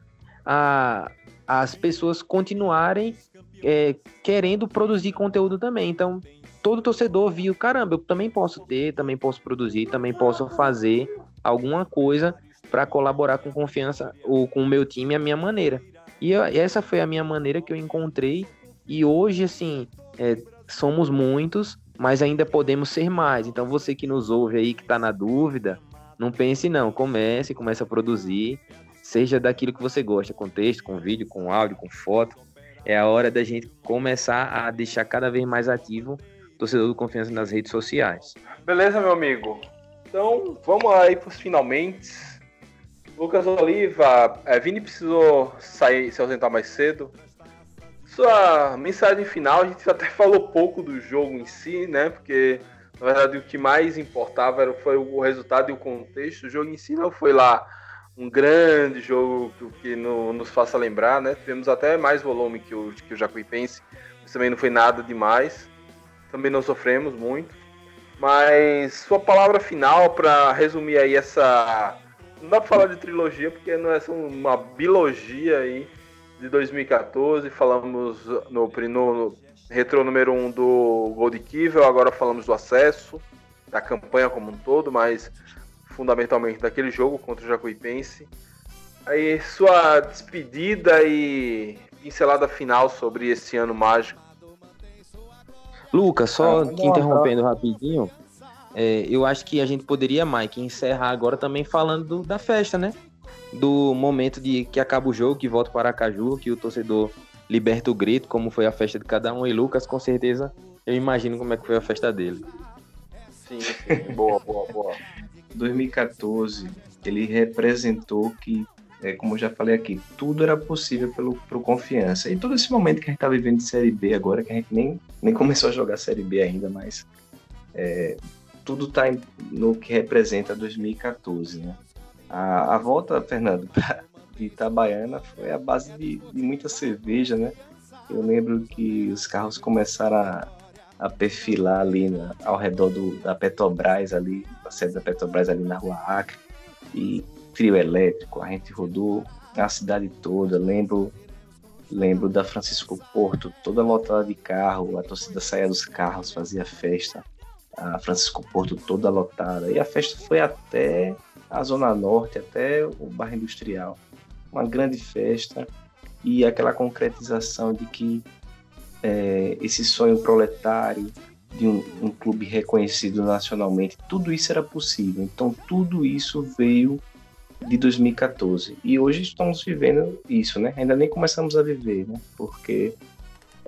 a as pessoas continuarem é, querendo produzir conteúdo também. Então todo torcedor viu, caramba, eu também posso ter, também posso produzir, também posso fazer alguma coisa para colaborar com confiança ou com o meu time a minha maneira. E eu, essa foi a minha maneira que eu encontrei. E hoje, assim, é, somos muitos, mas ainda podemos ser mais. Então, você que nos ouve aí, que está na dúvida, não pense não. Comece, comece a produzir. Seja daquilo que você gosta, com texto, com vídeo, com áudio, com foto. É a hora da gente começar a deixar cada vez mais ativo o torcedor do Confiança nas redes sociais. Beleza, meu amigo? Então, vamos aí para os finalmente. Lucas Oliva, é, Vini precisou sair, se ausentar mais cedo. Sua mensagem final, a gente até [LAUGHS] falou pouco do jogo em si, né? Porque, na verdade, o que mais importava era, foi o resultado e o contexto. O jogo em si não foi lá um grande jogo que no, nos faça lembrar, né? Tivemos até mais volume que o, que o Jacuipense, mas também não foi nada demais. Também não sofremos muito. Mas sua palavra final para resumir aí essa. Não dá pra falar de trilogia, porque não é só uma bilogia aí de 2014. Falamos no, no, no retro número 1 um do Gold Kivel, agora falamos do acesso, da campanha como um todo, mas fundamentalmente daquele jogo contra o Jacuipense. Aí sua despedida e pincelada final sobre esse ano mágico. Lucas, só te interrompendo rapidinho, é, eu acho que a gente poderia, Mike, encerrar agora também falando do, da festa, né? Do momento de que acaba o jogo, que volta para Aracaju, que o torcedor liberta o grito, como foi a festa de cada um. E Lucas, com certeza, eu imagino como é que foi a festa dele. Sim, sim. boa, boa, boa. 2014, ele representou que, é, como eu já falei aqui, tudo era possível pelo pro confiança. E todo esse momento que a gente está vivendo de Série B agora, que a gente nem, nem começou a jogar Série B ainda, mas é, tudo está no que representa 2014, né? A, a volta, Fernando, de Itabaiana foi a base de, de muita cerveja, né? Eu lembro que os carros começaram a, a perfilar ali na, ao redor do, da Petrobras, ali, a sede da Petrobras ali na Rua Acre, e trio elétrico, a gente rodou a cidade toda, lembro lembro da Francisco Porto, toda lotada de carro, a torcida saía dos carros, fazia festa, a Francisco Porto toda lotada, e a festa foi até a Zona Norte, até o bairro Industrial, uma grande festa, e aquela concretização de que é, esse sonho proletário de um, um, clube reconhecido nacionalmente, tudo isso era possível. Então, tudo isso veio de 2014. E hoje estamos vivendo isso, né? Ainda nem começamos a viver, né? Porque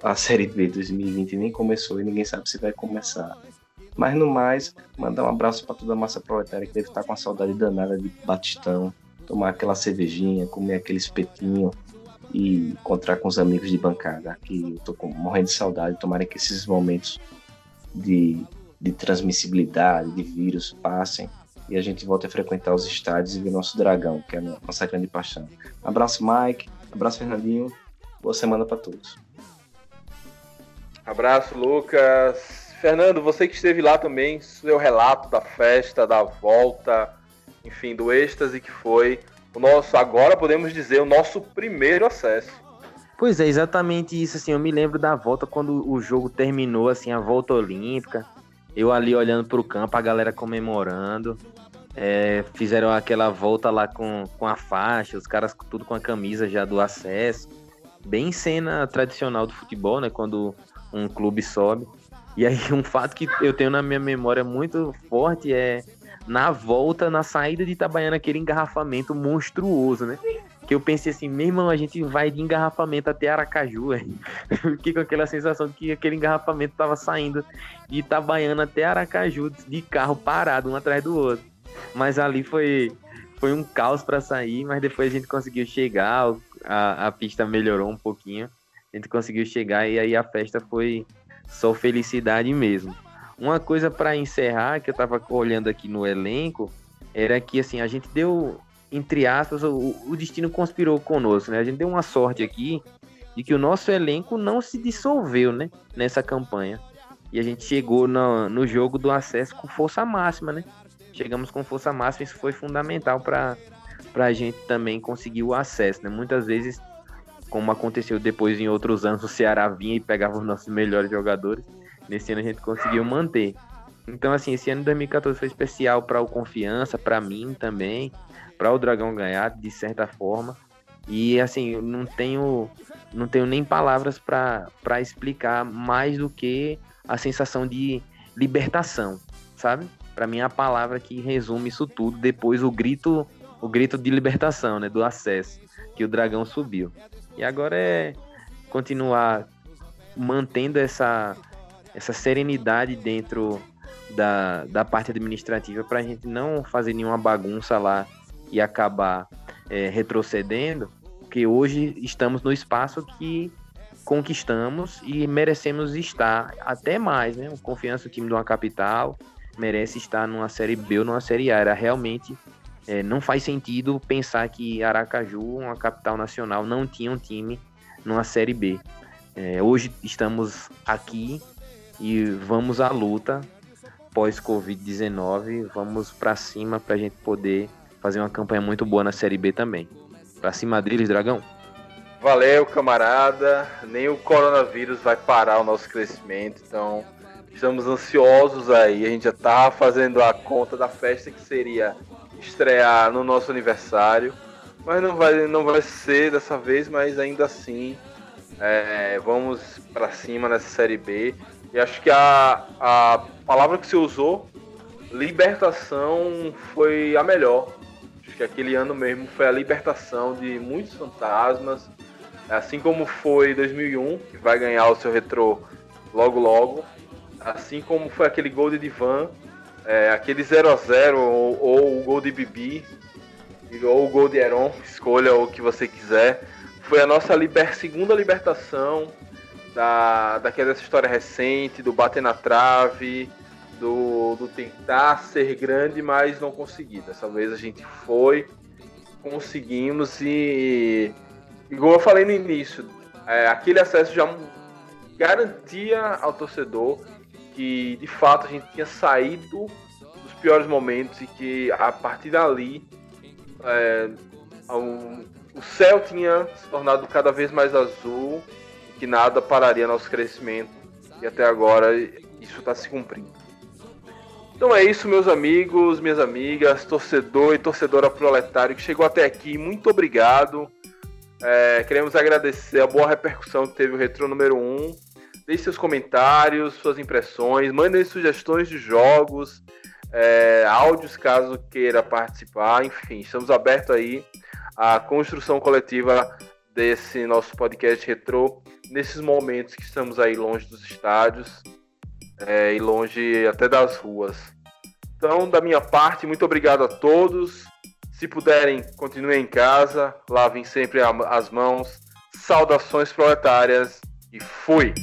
a Série B 2020 nem começou e ninguém sabe se vai começar. Mas no mais, mandar um abraço para toda a massa proletária que deve estar com a saudade danada de Batistão, tomar aquela cervejinha, comer aquele espetinho, e encontrar com os amigos de bancada, que eu tô com, morrendo de saudade. Tomara que esses momentos de, de transmissibilidade, de vírus passem e a gente volte a frequentar os estádios e ver nosso dragão, que é a nossa grande paixão. Abraço, Mike. Abraço, Fernandinho. Boa semana para todos. Abraço, Lucas. Fernando, você que esteve lá também, seu relato da festa, da volta, enfim, do êxtase que foi o nosso, agora podemos dizer, o nosso primeiro acesso. Pois é, exatamente isso, assim, eu me lembro da volta quando o jogo terminou, assim, a volta olímpica, eu ali olhando para o campo, a galera comemorando, é, fizeram aquela volta lá com, com a faixa, os caras tudo com a camisa já do acesso, bem cena tradicional do futebol, né, quando um clube sobe. E aí [LAUGHS] um fato que eu tenho na minha memória muito forte é na volta, na saída de Itabaiana, aquele engarrafamento monstruoso, né? Que eu pensei assim, meu irmão, a gente vai de engarrafamento até Aracaju, [LAUGHS] velho. Fiquei com aquela sensação de que aquele engarrafamento tava saindo de Itabaiana até Aracaju, de carro parado, um atrás do outro. Mas ali foi, foi um caos para sair, mas depois a gente conseguiu chegar, a, a pista melhorou um pouquinho, a gente conseguiu chegar e aí a festa foi só felicidade mesmo. Uma coisa para encerrar, que eu tava olhando aqui no elenco, era que assim, a gente deu, entre aspas, o, o destino conspirou conosco, né? A gente deu uma sorte aqui de que o nosso elenco não se dissolveu, né? Nessa campanha. E a gente chegou no, no jogo do acesso com força máxima, né? Chegamos com força máxima, isso foi fundamental para a gente também conseguir o acesso, né? Muitas vezes, como aconteceu depois em outros anos, o Ceará vinha e pegava os nossos melhores jogadores Nesse ano a gente conseguiu manter. Então, assim, esse ano de 2014 foi especial para o Confiança, para mim também, para o Dragão ganhar, de certa forma. E assim, eu não tenho, não tenho nem palavras para explicar mais do que a sensação de libertação, sabe? Para mim é a palavra que resume isso tudo. Depois o grito, o grito de libertação, né, do acesso que o dragão subiu. E agora é continuar mantendo essa essa serenidade dentro da, da parte administrativa para a gente não fazer nenhuma bagunça lá e acabar é, retrocedendo, porque hoje estamos no espaço que conquistamos e merecemos estar até mais, né? O confiança do time de uma capital merece estar numa série B ou numa série A. Era realmente é, não faz sentido pensar que Aracaju, uma capital nacional, não tinha um time numa série B. É, hoje estamos aqui e vamos à luta pós-Covid-19. Vamos para cima para a gente poder fazer uma campanha muito boa na Série B também. Para cima deles, Dragão. Valeu, camarada. Nem o coronavírus vai parar o nosso crescimento, então estamos ansiosos aí. A gente já tá fazendo a conta da festa que seria estrear no nosso aniversário, mas não vai, não vai ser dessa vez, mas ainda assim é, vamos para cima nessa série B. E acho que a, a palavra que você usou, libertação, foi a melhor. Acho que aquele ano mesmo foi a libertação de muitos fantasmas, assim como foi 2001, que vai ganhar o seu retrô logo logo, assim como foi aquele gol de Divan, é, aquele 0 a 0 ou, ou, o gol de Bibi, ou o gol de Heron, [LAUGHS] escolha o que você quiser. Foi a nossa liber, segunda libertação da, daquela história recente, do bater na trave, do, do tentar ser grande, mas não conseguir. Dessa vez a gente foi, conseguimos e, igual eu falei no início, é, aquele acesso já garantia ao torcedor que de fato a gente tinha saído dos piores momentos e que a partir dali é, o céu tinha se tornado cada vez mais azul que nada pararia nosso crescimento e até agora isso está se cumprindo. Então é isso, meus amigos, minhas amigas, torcedor e torcedora proletário que chegou até aqui, muito obrigado. É, queremos agradecer a boa repercussão que teve o Retro número 1. Deixe seus comentários, suas impressões, mandem sugestões de jogos, é, áudios caso queira participar, enfim, estamos abertos aí à construção coletiva desse nosso podcast retrô nesses momentos que estamos aí longe dos estádios é, e longe até das ruas. Então, da minha parte, muito obrigado a todos. Se puderem, continuem em casa, lavem sempre as mãos. Saudações proletárias e fui!